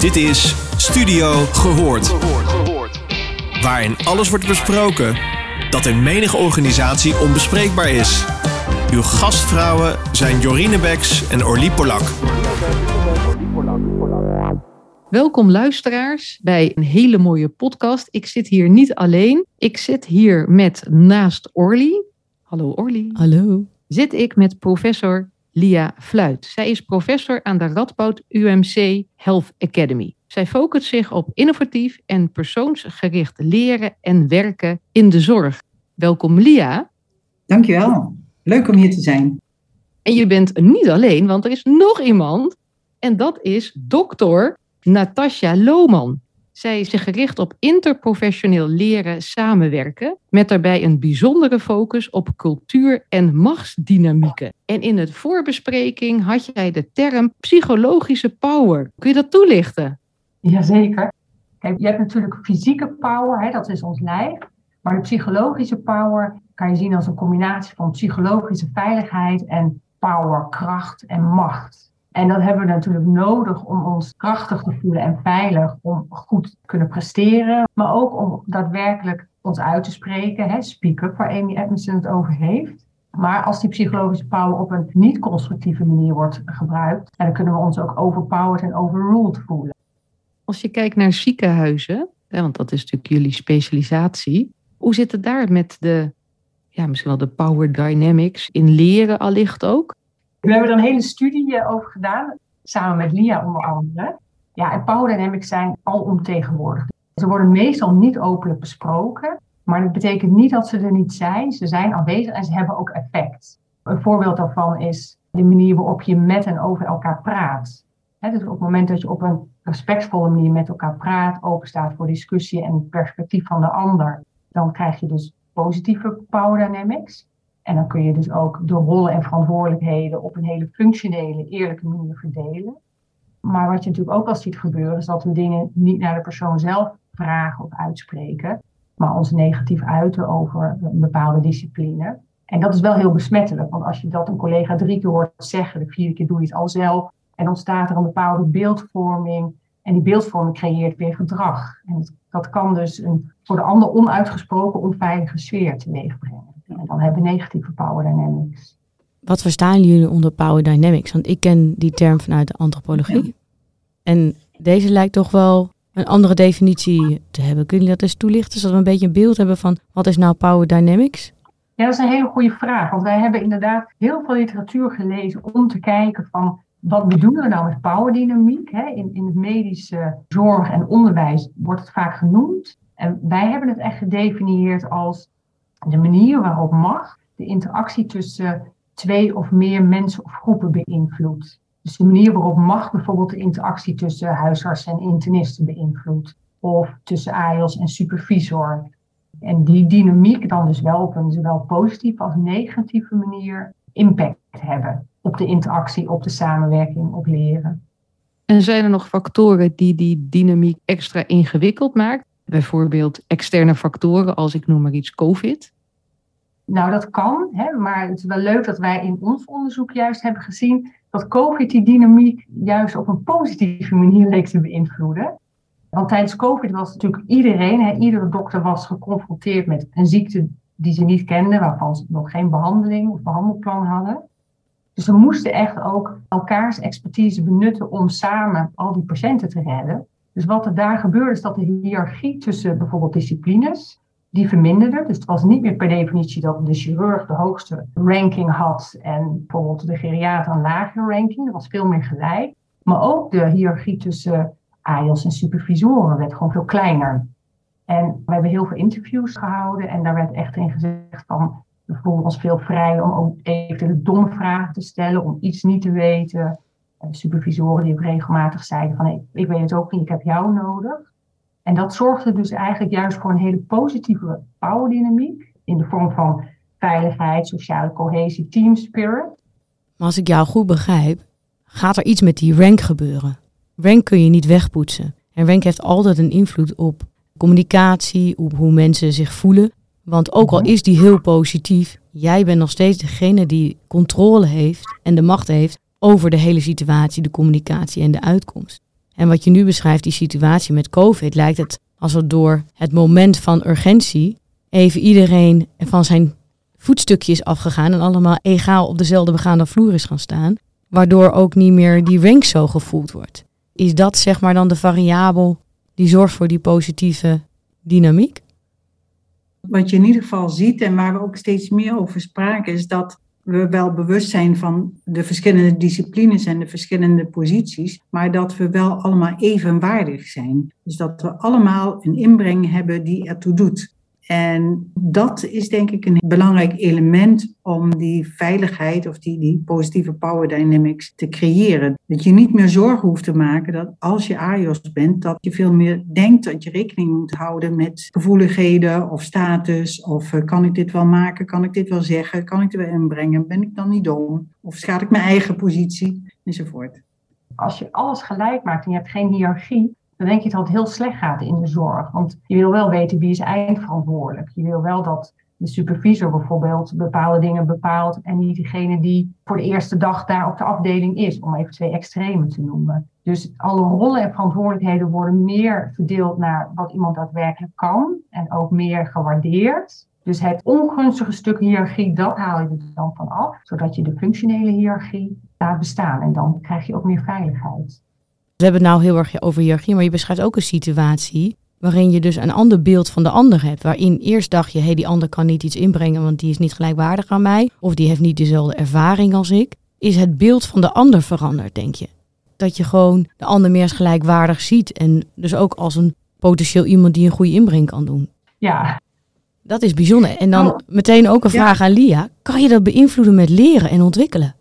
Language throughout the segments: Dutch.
Dit is Studio Gehoord. Waarin alles wordt besproken dat in menige organisatie onbespreekbaar is. Uw gastvrouwen zijn Jorine Beks en Orlie Polak. Welkom luisteraars bij een hele mooie podcast. Ik zit hier niet alleen. Ik zit hier met naast Orly. Hallo Orly. Hallo. Zit ik met professor Lia Fluit. Zij is professor aan de Radboud UMC Health Academy. Zij focust zich op innovatief en persoonsgericht leren en werken in de zorg. Welkom Lia. Dankjewel. Leuk om hier te zijn. En je bent niet alleen, want er is nog iemand. En dat is dokter Natasja Lohman. Zij is zich gericht op interprofessioneel leren samenwerken, met daarbij een bijzondere focus op cultuur en machtsdynamieken. En in de voorbespreking had jij de term psychologische power. Kun je dat toelichten? Jazeker. Kijk, je hebt natuurlijk fysieke power, hè, dat is ons lijf. Maar de psychologische power kan je zien als een combinatie van psychologische veiligheid en power, kracht en macht. En dat hebben we natuurlijk nodig om ons krachtig te voelen en veilig om goed te kunnen presteren. Maar ook om daadwerkelijk ons uit te spreken. Hè, speak up, waar Amy Edmondson het over heeft. Maar als die psychologische power op een niet-constructieve manier wordt gebruikt, dan kunnen we ons ook overpowered en overruled voelen. Als je kijkt naar ziekenhuizen, want dat is natuurlijk jullie specialisatie, hoe zit het daar met de, ja, misschien wel de power dynamics in leren allicht ook? We hebben er een hele studie eh, over gedaan, samen met Lia onder andere. Ja, en power dynamics zijn alomtegenwoordig. Ze worden meestal niet openlijk besproken, maar dat betekent niet dat ze er niet zijn. Ze zijn aanwezig en ze hebben ook effect. Een voorbeeld daarvan is de manier waarop je met en over elkaar praat. dus op het moment dat je op een respectvolle manier met elkaar praat, open staat voor discussie en perspectief van de ander, dan krijg je dus positieve power dynamics. En dan kun je dus ook de rollen en verantwoordelijkheden op een hele functionele, eerlijke manier verdelen. Maar wat je natuurlijk ook wel ziet gebeuren, is dat we dingen niet naar de persoon zelf vragen of uitspreken, maar ons negatief uiten over een bepaalde discipline. En dat is wel heel besmettelijk, want als je dat een collega drie keer hoort zeggen, de vierde keer doe je het al zelf, en ontstaat er een bepaalde beeldvorming. En die beeldvorming creëert weer gedrag. En dat kan dus een voor de ander onuitgesproken onveilige sfeer teweegbrengen. En dan hebben we negatieve power dynamics. Wat verstaan jullie onder power dynamics? Want ik ken die term vanuit de antropologie. En deze lijkt toch wel een andere definitie te hebben. Kunnen jullie dat eens toelichten, zodat we een beetje een beeld hebben van wat is nou power dynamics? Ja, dat is een hele goede vraag. Want wij hebben inderdaad heel veel literatuur gelezen om te kijken van wat bedoelen we nou met powerdynamiek? In, in het medische zorg en onderwijs wordt het vaak genoemd. En wij hebben het echt gedefinieerd als de manier waarop macht de interactie tussen twee of meer mensen of groepen beïnvloedt. Dus de manier waarop macht bijvoorbeeld de interactie tussen huisartsen en internisten beïnvloedt. Of tussen AIOS en supervisor. En die dynamiek dan dus wel op een zowel positieve als negatieve manier impact hebben op de interactie, op de samenwerking, op leren. En zijn er nog factoren die die dynamiek extra ingewikkeld maakt? Bijvoorbeeld externe factoren als ik noem maar iets COVID. Nou, dat kan, hè, maar het is wel leuk dat wij in ons onderzoek juist hebben gezien dat COVID die dynamiek juist op een positieve manier leek te beïnvloeden. Want tijdens COVID was natuurlijk iedereen, hè, iedere dokter was geconfronteerd met een ziekte die ze niet kenden, waarvan ze nog geen behandeling of behandelplan hadden. Dus we moesten echt ook elkaars expertise benutten om samen al die patiënten te redden. Dus wat er daar gebeurde is dat de hiërarchie tussen bijvoorbeeld disciplines, die verminderde. Dus het was niet meer per definitie dat de chirurg de hoogste ranking had en bijvoorbeeld de geriater een lagere ranking. Dat was veel meer gelijk. Maar ook de hiërarchie tussen AIOS en supervisoren werd gewoon veel kleiner. En we hebben heel veel interviews gehouden en daar werd echt in gezegd van we voelen ons veel vrij om ook even domme vragen te stellen, om iets niet te weten. Supervisoren die ook regelmatig zeiden van ik weet het ook niet, ik heb jou nodig. En dat zorgde dus eigenlijk juist voor een hele positieve powerdynamiek in de vorm van veiligheid, sociale cohesie, team spirit. Maar als ik jou goed begrijp, gaat er iets met die rank gebeuren. Rank kun je niet wegpoetsen. En rank heeft altijd een invloed op communicatie, op hoe mensen zich voelen. Want ook al mhm. is die heel positief, jij bent nog steeds degene die controle heeft en de macht heeft over de hele situatie, de communicatie en de uitkomst. En wat je nu beschrijft, die situatie met COVID, lijkt het alsof door het moment van urgentie even iedereen van zijn voetstukje is afgegaan en allemaal egaal op dezelfde begaande vloer is gaan staan, waardoor ook niet meer die rank zo gevoeld wordt. Is dat zeg maar dan de variabel die zorgt voor die positieve dynamiek? Wat je in ieder geval ziet en waar we ook steeds meer over spraken, is dat we wel bewust zijn van de verschillende disciplines en de verschillende posities, maar dat we wel allemaal evenwaardig zijn. Dus dat we allemaal een inbreng hebben die ertoe doet. En dat is denk ik een belangrijk element om die veiligheid of die, die positieve power dynamics te creëren. Dat je niet meer zorgen hoeft te maken dat als je AIOS bent, dat je veel meer denkt dat je rekening moet houden met gevoeligheden of status. Of uh, kan ik dit wel maken? Kan ik dit wel zeggen? Kan ik er wel inbrengen? Ben ik dan niet dom? Of schaad ik mijn eigen positie? Enzovoort. Als je alles gelijk maakt en je hebt geen hiërarchie, dan denk je dat het heel slecht gaat in de zorg. Want je wil wel weten wie is eindverantwoordelijk. Je wil wel dat de supervisor bijvoorbeeld bepaalde dingen bepaalt en niet degene die voor de eerste dag daar op de afdeling is, om even twee extremen te noemen. Dus alle rollen en verantwoordelijkheden worden meer verdeeld naar wat iemand daadwerkelijk kan en ook meer gewaardeerd. Dus het ongunstige stuk hiërarchie, dat haal je er dan van af, zodat je de functionele hiërarchie laat bestaan. En dan krijg je ook meer veiligheid. We hebben het nou heel erg over hiërarchie, maar je beschrijft ook een situatie waarin je dus een ander beeld van de ander hebt. Waarin eerst dacht je, hé, hey, die ander kan niet iets inbrengen, want die is niet gelijkwaardig aan mij. Of die heeft niet dezelfde ervaring als ik. Is het beeld van de ander veranderd, denk je? Dat je gewoon de ander meer als gelijkwaardig ziet. En dus ook als een potentieel iemand die een goede inbreng kan doen. Ja. Dat is bijzonder. En dan oh. meteen ook een vraag aan Lia. Kan je dat beïnvloeden met leren en ontwikkelen?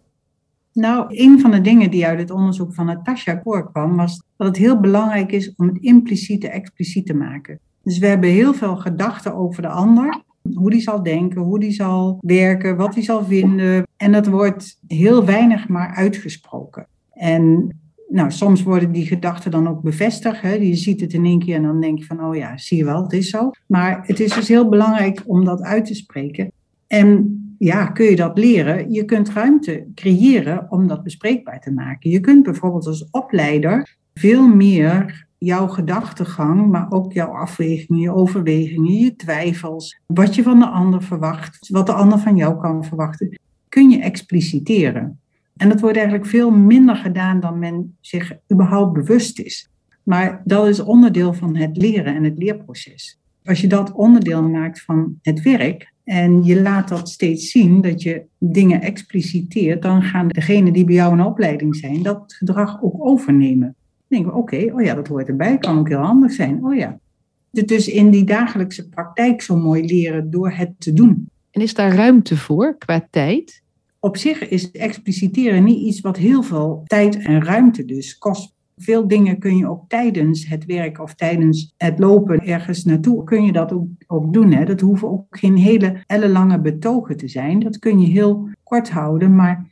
Nou, een van de dingen die uit het onderzoek van Natasha voorkwam, was dat het heel belangrijk is om het impliciete expliciet te maken. Dus we hebben heel veel gedachten over de ander, hoe die zal denken, hoe die zal werken, wat hij zal vinden. En dat wordt heel weinig maar uitgesproken. En nou, soms worden die gedachten dan ook bevestigd. Hè? Je ziet het in één keer en dan denk je van, oh ja, zie je wel, het is zo. Maar het is dus heel belangrijk om dat uit te spreken. En ja, kun je dat leren? Je kunt ruimte creëren om dat bespreekbaar te maken. Je kunt bijvoorbeeld als opleider veel meer jouw gedachtegang, maar ook jouw afwegingen, je overwegingen, je twijfels, wat je van de ander verwacht, wat de ander van jou kan verwachten, kun je expliciteren. En dat wordt eigenlijk veel minder gedaan dan men zich überhaupt bewust is. Maar dat is onderdeel van het leren en het leerproces. Als je dat onderdeel maakt van het werk, en je laat dat steeds zien, dat je dingen expliciteert, dan gaan degenen die bij jou in opleiding zijn, dat gedrag ook overnemen. Dan denken we, oké, oh ja, dat hoort erbij, kan ook heel handig zijn. Oh ja. Dus in die dagelijkse praktijk zo mooi leren door het te doen. En is daar ruimte voor qua tijd? Op zich is expliciteren niet iets wat heel veel tijd en ruimte dus kost. Veel dingen kun je ook tijdens het werk of tijdens het lopen ergens naartoe, kun je dat ook, ook doen. Hè? Dat hoeven ook geen hele ellenlange betogen te zijn. Dat kun je heel kort houden, maar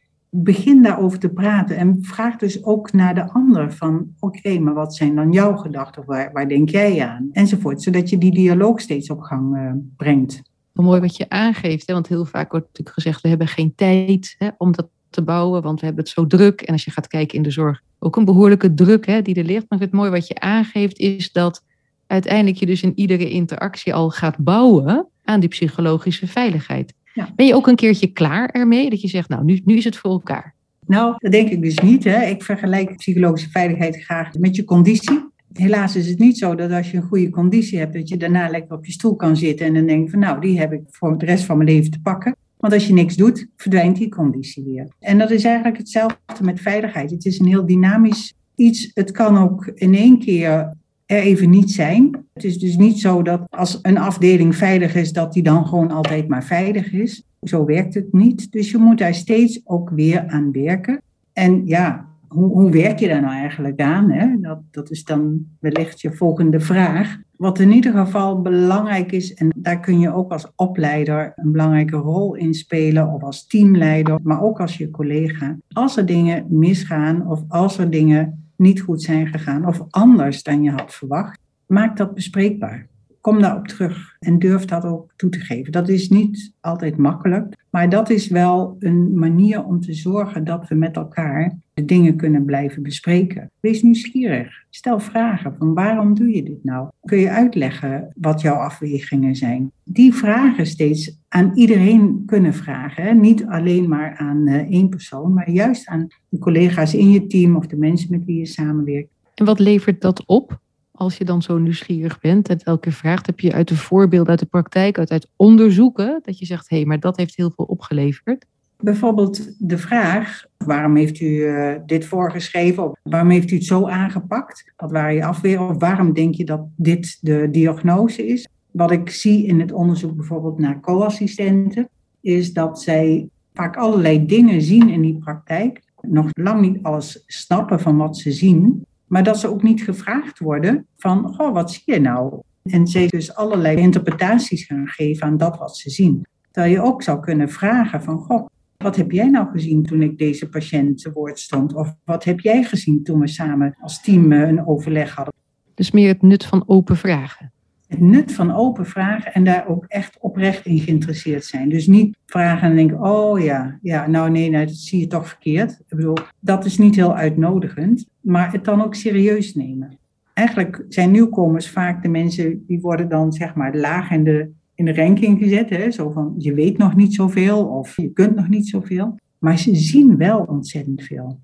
begin daarover te praten en vraag dus ook naar de ander van oké, maar wat zijn dan jouw gedachten? Waar, waar denk jij aan? Enzovoort, zodat je die dialoog steeds op gang uh, brengt. Mooi wat je aangeeft, hè? want heel vaak wordt natuurlijk gezegd we hebben geen tijd hè, om dat te bouwen, want we hebben het zo druk. En als je gaat kijken in de zorg, ook een behoorlijke druk hè, die er ligt. Maar het mooi wat je aangeeft is dat uiteindelijk je dus in iedere interactie al gaat bouwen aan die psychologische veiligheid. Ben je ook een keertje klaar ermee? Dat je zegt, nou, nu, nu is het voor elkaar. Nou, dat denk ik dus niet. Hè. Ik vergelijk psychologische veiligheid graag met je conditie. Helaas is het niet zo dat als je een goede conditie hebt, dat je daarna lekker op je stoel kan zitten en dan denk van nou, die heb ik voor de rest van mijn leven te pakken. Want als je niks doet, verdwijnt die conditie weer. En dat is eigenlijk hetzelfde met veiligheid. Het is een heel dynamisch iets. Het kan ook in één keer er even niet zijn. Het is dus niet zo dat als een afdeling veilig is, dat die dan gewoon altijd maar veilig is. Zo werkt het niet. Dus je moet daar steeds ook weer aan werken. En ja, hoe, hoe werk je daar nou eigenlijk aan? Dat, dat is dan wellicht je volgende vraag. Wat in ieder geval belangrijk is, en daar kun je ook als opleider een belangrijke rol in spelen, of als teamleider, maar ook als je collega. Als er dingen misgaan of als er dingen niet goed zijn gegaan of anders dan je had verwacht, maak dat bespreekbaar. Kom daarop terug en durf dat ook toe te geven. Dat is niet altijd makkelijk, maar dat is wel een manier om te zorgen dat we met elkaar de dingen kunnen blijven bespreken. Wees nieuwsgierig. Stel vragen van waarom doe je dit nou? Kun je uitleggen wat jouw afwegingen zijn? Die vragen steeds aan iedereen kunnen vragen. Niet alleen maar aan uh, één persoon, maar juist aan de collega's in je team of de mensen met wie je samenwerkt. En wat levert dat op? Als je dan zo nieuwsgierig bent en elke keer vraagt, heb je uit de voorbeelden, uit de praktijk, uit, onderzoeken, dat je zegt, hé, hey, maar dat heeft heel veel opgeleverd? Bijvoorbeeld de vraag, waarom heeft u uh, dit voorgeschreven? Of waarom heeft u het zo aangepakt? Wat waren je afweren? Of waarom denk je dat dit de diagnose is? Wat ik zie in het onderzoek bijvoorbeeld naar co-assistenten, is dat zij vaak allerlei dingen zien in die praktijk. Nog lang niet alles snappen van wat ze zien. Maar dat ze ook niet gevraagd worden van, oh, wat zie je nou? En ze dus allerlei interpretaties gaan geven aan dat wat ze zien. Terwijl je ook zou kunnen vragen van, goh, wat heb jij nou gezien toen ik deze patiënt te woord stond? Of wat heb jij gezien toen we samen als team eh, een overleg hadden? Dus meer het nut van open vragen het nut van open vragen en daar ook echt oprecht in geïnteresseerd zijn. Dus niet vragen en denken, oh ja, ja nou nee, nee, dat zie je toch verkeerd. Ik bedoel, dat is niet heel uitnodigend, maar het dan ook serieus nemen. Eigenlijk zijn nieuwkomers vaak de mensen die worden dan zeg maar laag in de, in de ranking gezet. Hè? Zo van, je weet nog niet zoveel of je kunt nog niet zoveel. Maar ze zien wel ontzettend veel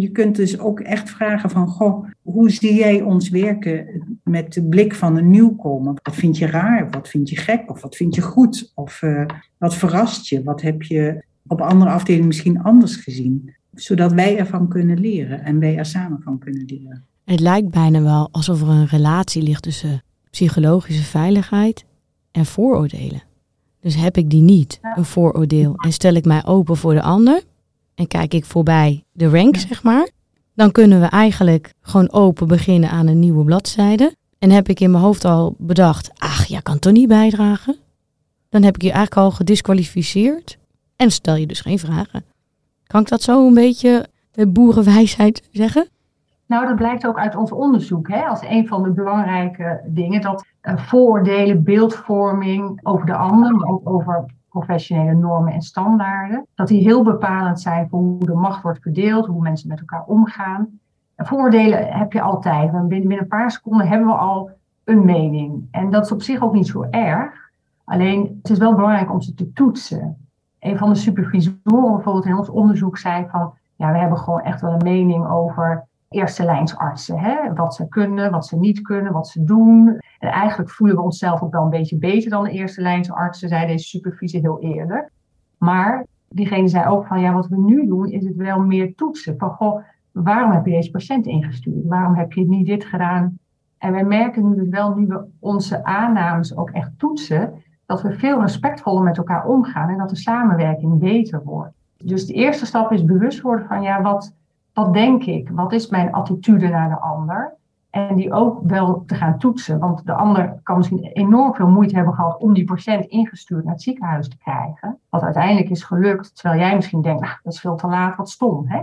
je kunt dus ook echt vragen van, goh, hoe zie jij ons werken met de blik van een nieuwkomer? Wat vind je raar? Wat vind je gek? Of wat vind je goed? Of uh, wat verrast je? Wat heb je op andere afdelingen misschien anders gezien? Zodat wij ervan kunnen leren en wij er samen van kunnen leren. Het lijkt bijna wel alsof er een relatie ligt tussen psychologische veiligheid en vooroordelen. Dus heb ik die niet, een vooroordeel, en stel ik mij open voor de ander, en kijk ik voorbij de rank, zeg maar, dan kunnen we eigenlijk gewoon open beginnen aan een nieuwe bladzijde. En heb ik in mijn hoofd al bedacht, ach, jij kan toch niet bijdragen? Dan heb ik je eigenlijk al gedisqualificeerd en stel je dus geen vragen. Kan ik dat zo een beetje de boerenwijsheid zeggen? Nou, dat blijkt ook uit ons onderzoek hè, als een van de belangrijke dingen. Dat uh, vooroordelen, beeldvorming over de ander, maar ook over professionele normen en standaarden. Dat die heel bepalend zijn voor hoe de macht wordt verdeeld, hoe mensen met elkaar omgaan. En heb je altijd. Binnen, binnen een paar seconden hebben we al een mening. En dat is op zich ook niet zo erg. Alleen het is wel belangrijk om ze te toetsen. Een van de supervisoren bijvoorbeeld in ons onderzoek zei van ja, we hebben gewoon echt wel een mening over eerste lijnsartsen. Hè? Wat ze kunnen, wat ze niet kunnen, wat ze doen. En eigenlijk voelen we onszelf ook wel een beetje beter dan de eerste lijnsartsen, zei deze supervisie heel eerlijk. Maar diegene zei ook van, ja, wat we nu doen, is het wel meer toetsen. Van, goh, waarom heb je deze patiënt ingestuurd? Waarom heb je niet dit gedaan? En wij merken nu dus wel, nu we onze aannames ook echt toetsen, dat we veel respectvoller met elkaar omgaan en dat de samenwerking beter wordt. Dus de eerste stap is bewust worden van, ja, wat, wat denk ik? Wat is mijn attitude naar de ander? En die ook wel te gaan toetsen. Want de ander kan misschien enorm veel moeite hebben gehad om die patiënt ingestuurd naar het ziekenhuis te krijgen. Wat uiteindelijk is gelukt, terwijl jij misschien denkt, nou, dat is veel te laat, wat stom. Hè?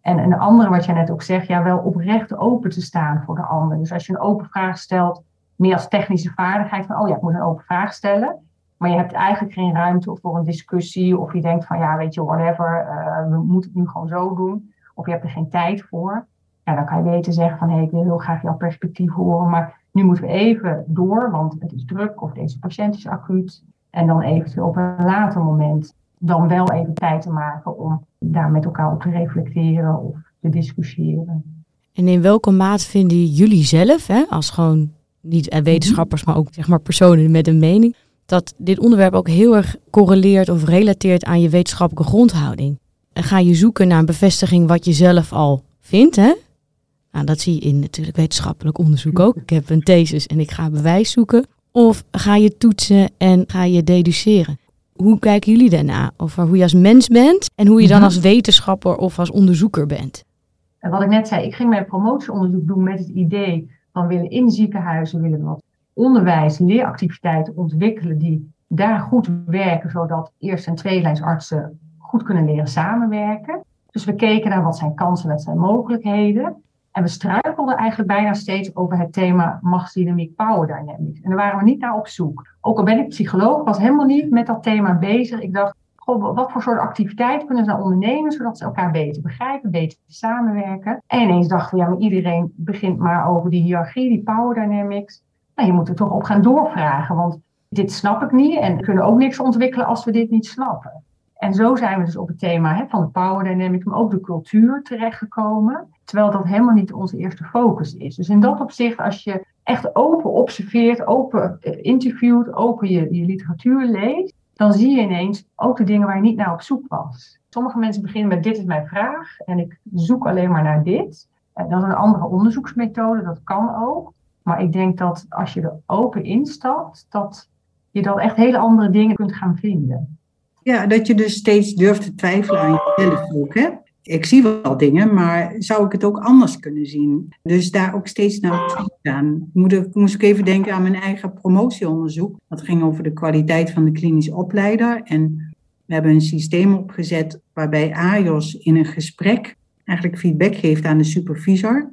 En een andere, wat jij net ook zegt, ja, wel oprecht open te staan voor de ander. Dus als je een open vraag stelt, meer als technische vaardigheid, van oh ja, ik moet een open vraag stellen. Maar je hebt eigenlijk geen ruimte voor een discussie. Of je denkt van ja, weet je, whatever, uh, we moeten het nu gewoon zo doen of je hebt er geen tijd voor. Ja, dan kan je beter zeggen van hé, hey, ik wil heel graag jouw perspectief horen, maar nu moeten we even door, want het is druk of deze patiënt is acuut. En dan eventueel op een later moment dan wel even tijd te maken om daar met elkaar op te reflecteren of te discussiëren. En in welke maat vinden jullie zelf, hè, als gewoon niet eh, wetenschappers, maar ook zeg maar personen met een mening, dat dit onderwerp ook heel erg correleert of relateert aan je wetenschappelijke grondhouding? Ga je zoeken naar een bevestiging wat je zelf al vindt. Hè? Nou, dat zie je in natuurlijk wetenschappelijk onderzoek ook. Ik heb een thesis en ik ga bewijs zoeken. Of ga je toetsen en ga je deduceren? Hoe kijken jullie daarna? Over hoe je als mens bent en hoe je dan mhm. als wetenschapper of als onderzoeker bent? En wat ik net zei, ik ging mijn promotieonderzoek doen met het idee van willen in ziekenhuizen willen wat onderwijs, leeractiviteiten ontwikkelen die daar goed werken, zodat eerste en tweelijnsartsen goed kunnen leren samenwerken. Dus we keken naar wat zijn kansen, wat zijn mogelijkheden. En we struikelden eigenlijk bijna steeds over het thema machtsdynamiek, power dynamics. En daar waren we niet naar op zoek. Ook al ben ik psycholoog, was helemaal niet met dat thema bezig. Ik dacht, goh, wat voor soort activiteit kunnen ze nou ondernemen, zodat ze elkaar beter begrijpen, beter samenwerken. En ineens dachten we, ja, maar iedereen begint maar over die hiërarchie, die power dynamics. Nou, je moet er toch op gaan doorvragen, want dit snap ik niet en we kunnen ook niks ontwikkelen als we dit niet snappen. En zo zijn we dus op het thema hè, van de power dynamic, maar ook de cultuur terechtgekomen. Terwijl dat helemaal niet onze eerste focus is. Dus in dat opzicht, als je echt open observeert, open eh, interviewt, open je, je literatuur leest, dan zie je ineens ook de dingen waar je niet naar op zoek was. Sommige mensen beginnen met dit is mijn vraag en ik zoek alleen maar naar dit. Eh, dat is een andere onderzoeksmethode, dat kan ook. Maar ik denk dat als je er open instapt, dat je dan echt hele andere dingen kunt gaan vinden. Ja, dat je dus steeds durft te twijfelen aan jezelf ook. Hè? Ik zie wel dingen, maar zou ik het ook anders kunnen zien? Dus daar ook steeds naar op gaan. Moet moest ik even denken aan mijn eigen promotieonderzoek. Dat ging over de kwaliteit van de klinisch opleider. En we hebben een systeem opgezet waarbij AJOS in een gesprek eigenlijk feedback geeft aan de supervisor.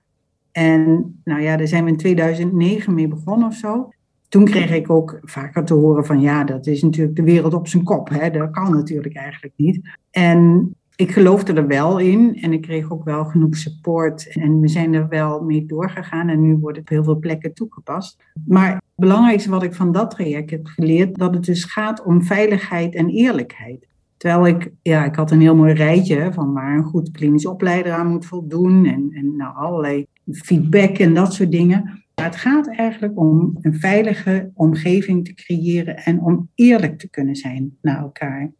En nou ja, daar zijn we in 2009 mee begonnen of zo toen kreeg ik ook vaker te horen van ja, dat is natuurlijk de wereld op zijn kop. Hè? Dat kan natuurlijk eigenlijk niet. En ik geloofde er wel in en ik kreeg ook wel genoeg support. En we zijn er wel mee doorgegaan en nu wordt het op heel veel plekken toegepast. Maar het belangrijkste wat ik van dat traject heb geleerd, dat het dus gaat om veiligheid en eerlijkheid. Terwijl ik, ja, ik had een heel mooi rijtje van waar een goed klinisch opleider aan moet voldoen en, en nou, allerlei feedback en dat soort dingen. Maar het gaat eigenlijk om een veilige omgeving te creëren en om eerlijk te kunnen zijn naar elkaar.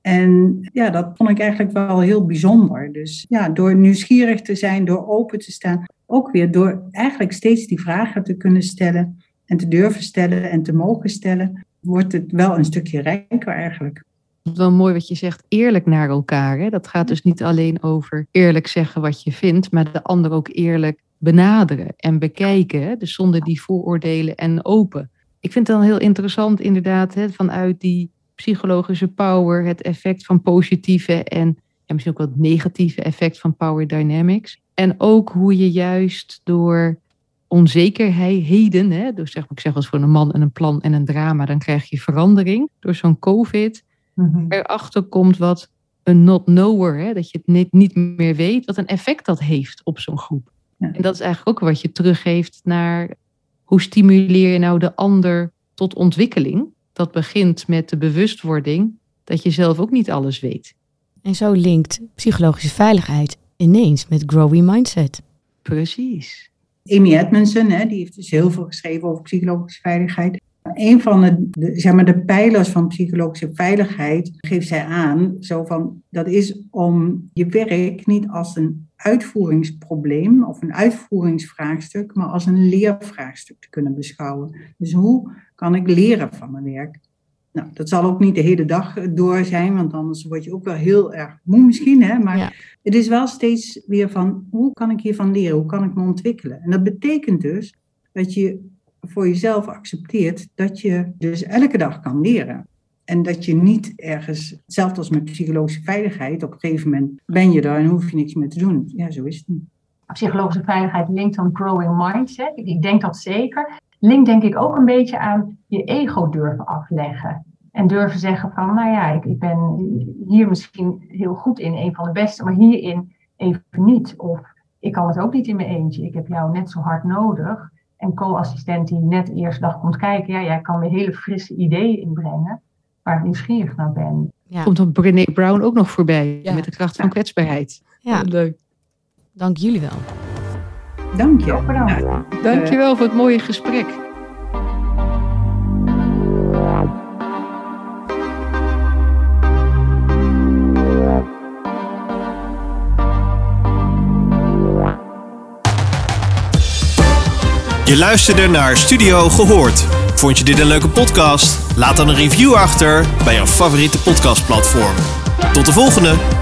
En ja, dat vond ik eigenlijk wel heel bijzonder. Dus ja, door nieuwsgierig te zijn, door open te staan, ook weer door eigenlijk steeds die vragen te kunnen stellen en te durven stellen en te mogen stellen, wordt het wel een stukje rijker eigenlijk. Het is wel mooi wat je zegt, eerlijk naar elkaar. Hè? Dat gaat dus niet alleen over eerlijk zeggen wat je vindt, maar de ander ook eerlijk benaderen en bekijken. Dus zonder die vooroordelen en open. Ik vind het dan heel interessant inderdaad hè, vanuit die psychologische power, het effect van positieve en ja, misschien ook wel het negatieve effect van power dynamics. En ook hoe je juist door onzekerheden, hè, dus zeg maar, ik zeg als voor een man en een plan en een drama, dan krijg je verandering. Door zo'n COVID mm erachter komt wat een not knower, hè, dat je het niet, niet meer weet, wat een effect dat heeft op zo'n groep. En dat is eigenlijk ook wat je teruggeeft naar hoe stimuleer je nou de ander tot ontwikkeling. Dat begint met de bewustwording dat je zelf ook niet alles weet. En zo linkt psychologische veiligheid ineens met growing mindset. Precies. Amy Edmondson, hè, die heeft dus heel veel geschreven over psychologische veiligheid. Een van de, de, zeg maar de pijlers van psychologische veiligheid geeft zij aan, zo van, dat is om je werk niet als een uitvoeringsprobleem of een uitvoeringsvraagstuk, maar als een leervraagstuk te kunnen beschouwen. Dus hoe kan ik leren van mijn werk? Nou, dat zal ook niet de hele dag door zijn, want anders word je ook wel heel erg moe misschien. Hè? Maar het is wel steeds weer van, hoe kan ik hiervan leren? Hoe kan ik me ontwikkelen? En dat betekent dus dat je voor jezelf accepteert dat je dus elke dag kan leren. En dat je niet ergens, hetzelfde als met psychologische veiligheid, op een gegeven moment ben je daar en hoef je niks meer te doen. Ja, zo is het niet. Psychologische veiligheid linkt aan growing mindset. Ik denk dat zeker. Linkt denk ik ook een beetje aan je ego durven afleggen. En durven zeggen van, nou ja, ik, ik ben hier misschien heel goed in, een van de beste, maar hierin even niet. Of ik kan het ook niet in mijn eentje. Ik heb jou net zo hard nodig. En co-assistent die net eerst dag komt kijken, ja, jij kan weer hele frisse ideeën inbrengen waar ik nieuwsgierig naar ben. Ja. Komt dan Brené Brown ook nog voorbij met de kracht van kwetsbaarheid. Ja, leuk. Dank jullie wel. Dank je. Dank je wel voor het mooie gesprek. Je luisterde naar Studio Gehoord. Vond je dit een leuke podcast? Laat dan een review achter bij jouw favoriete podcastplatform. Tot de volgende!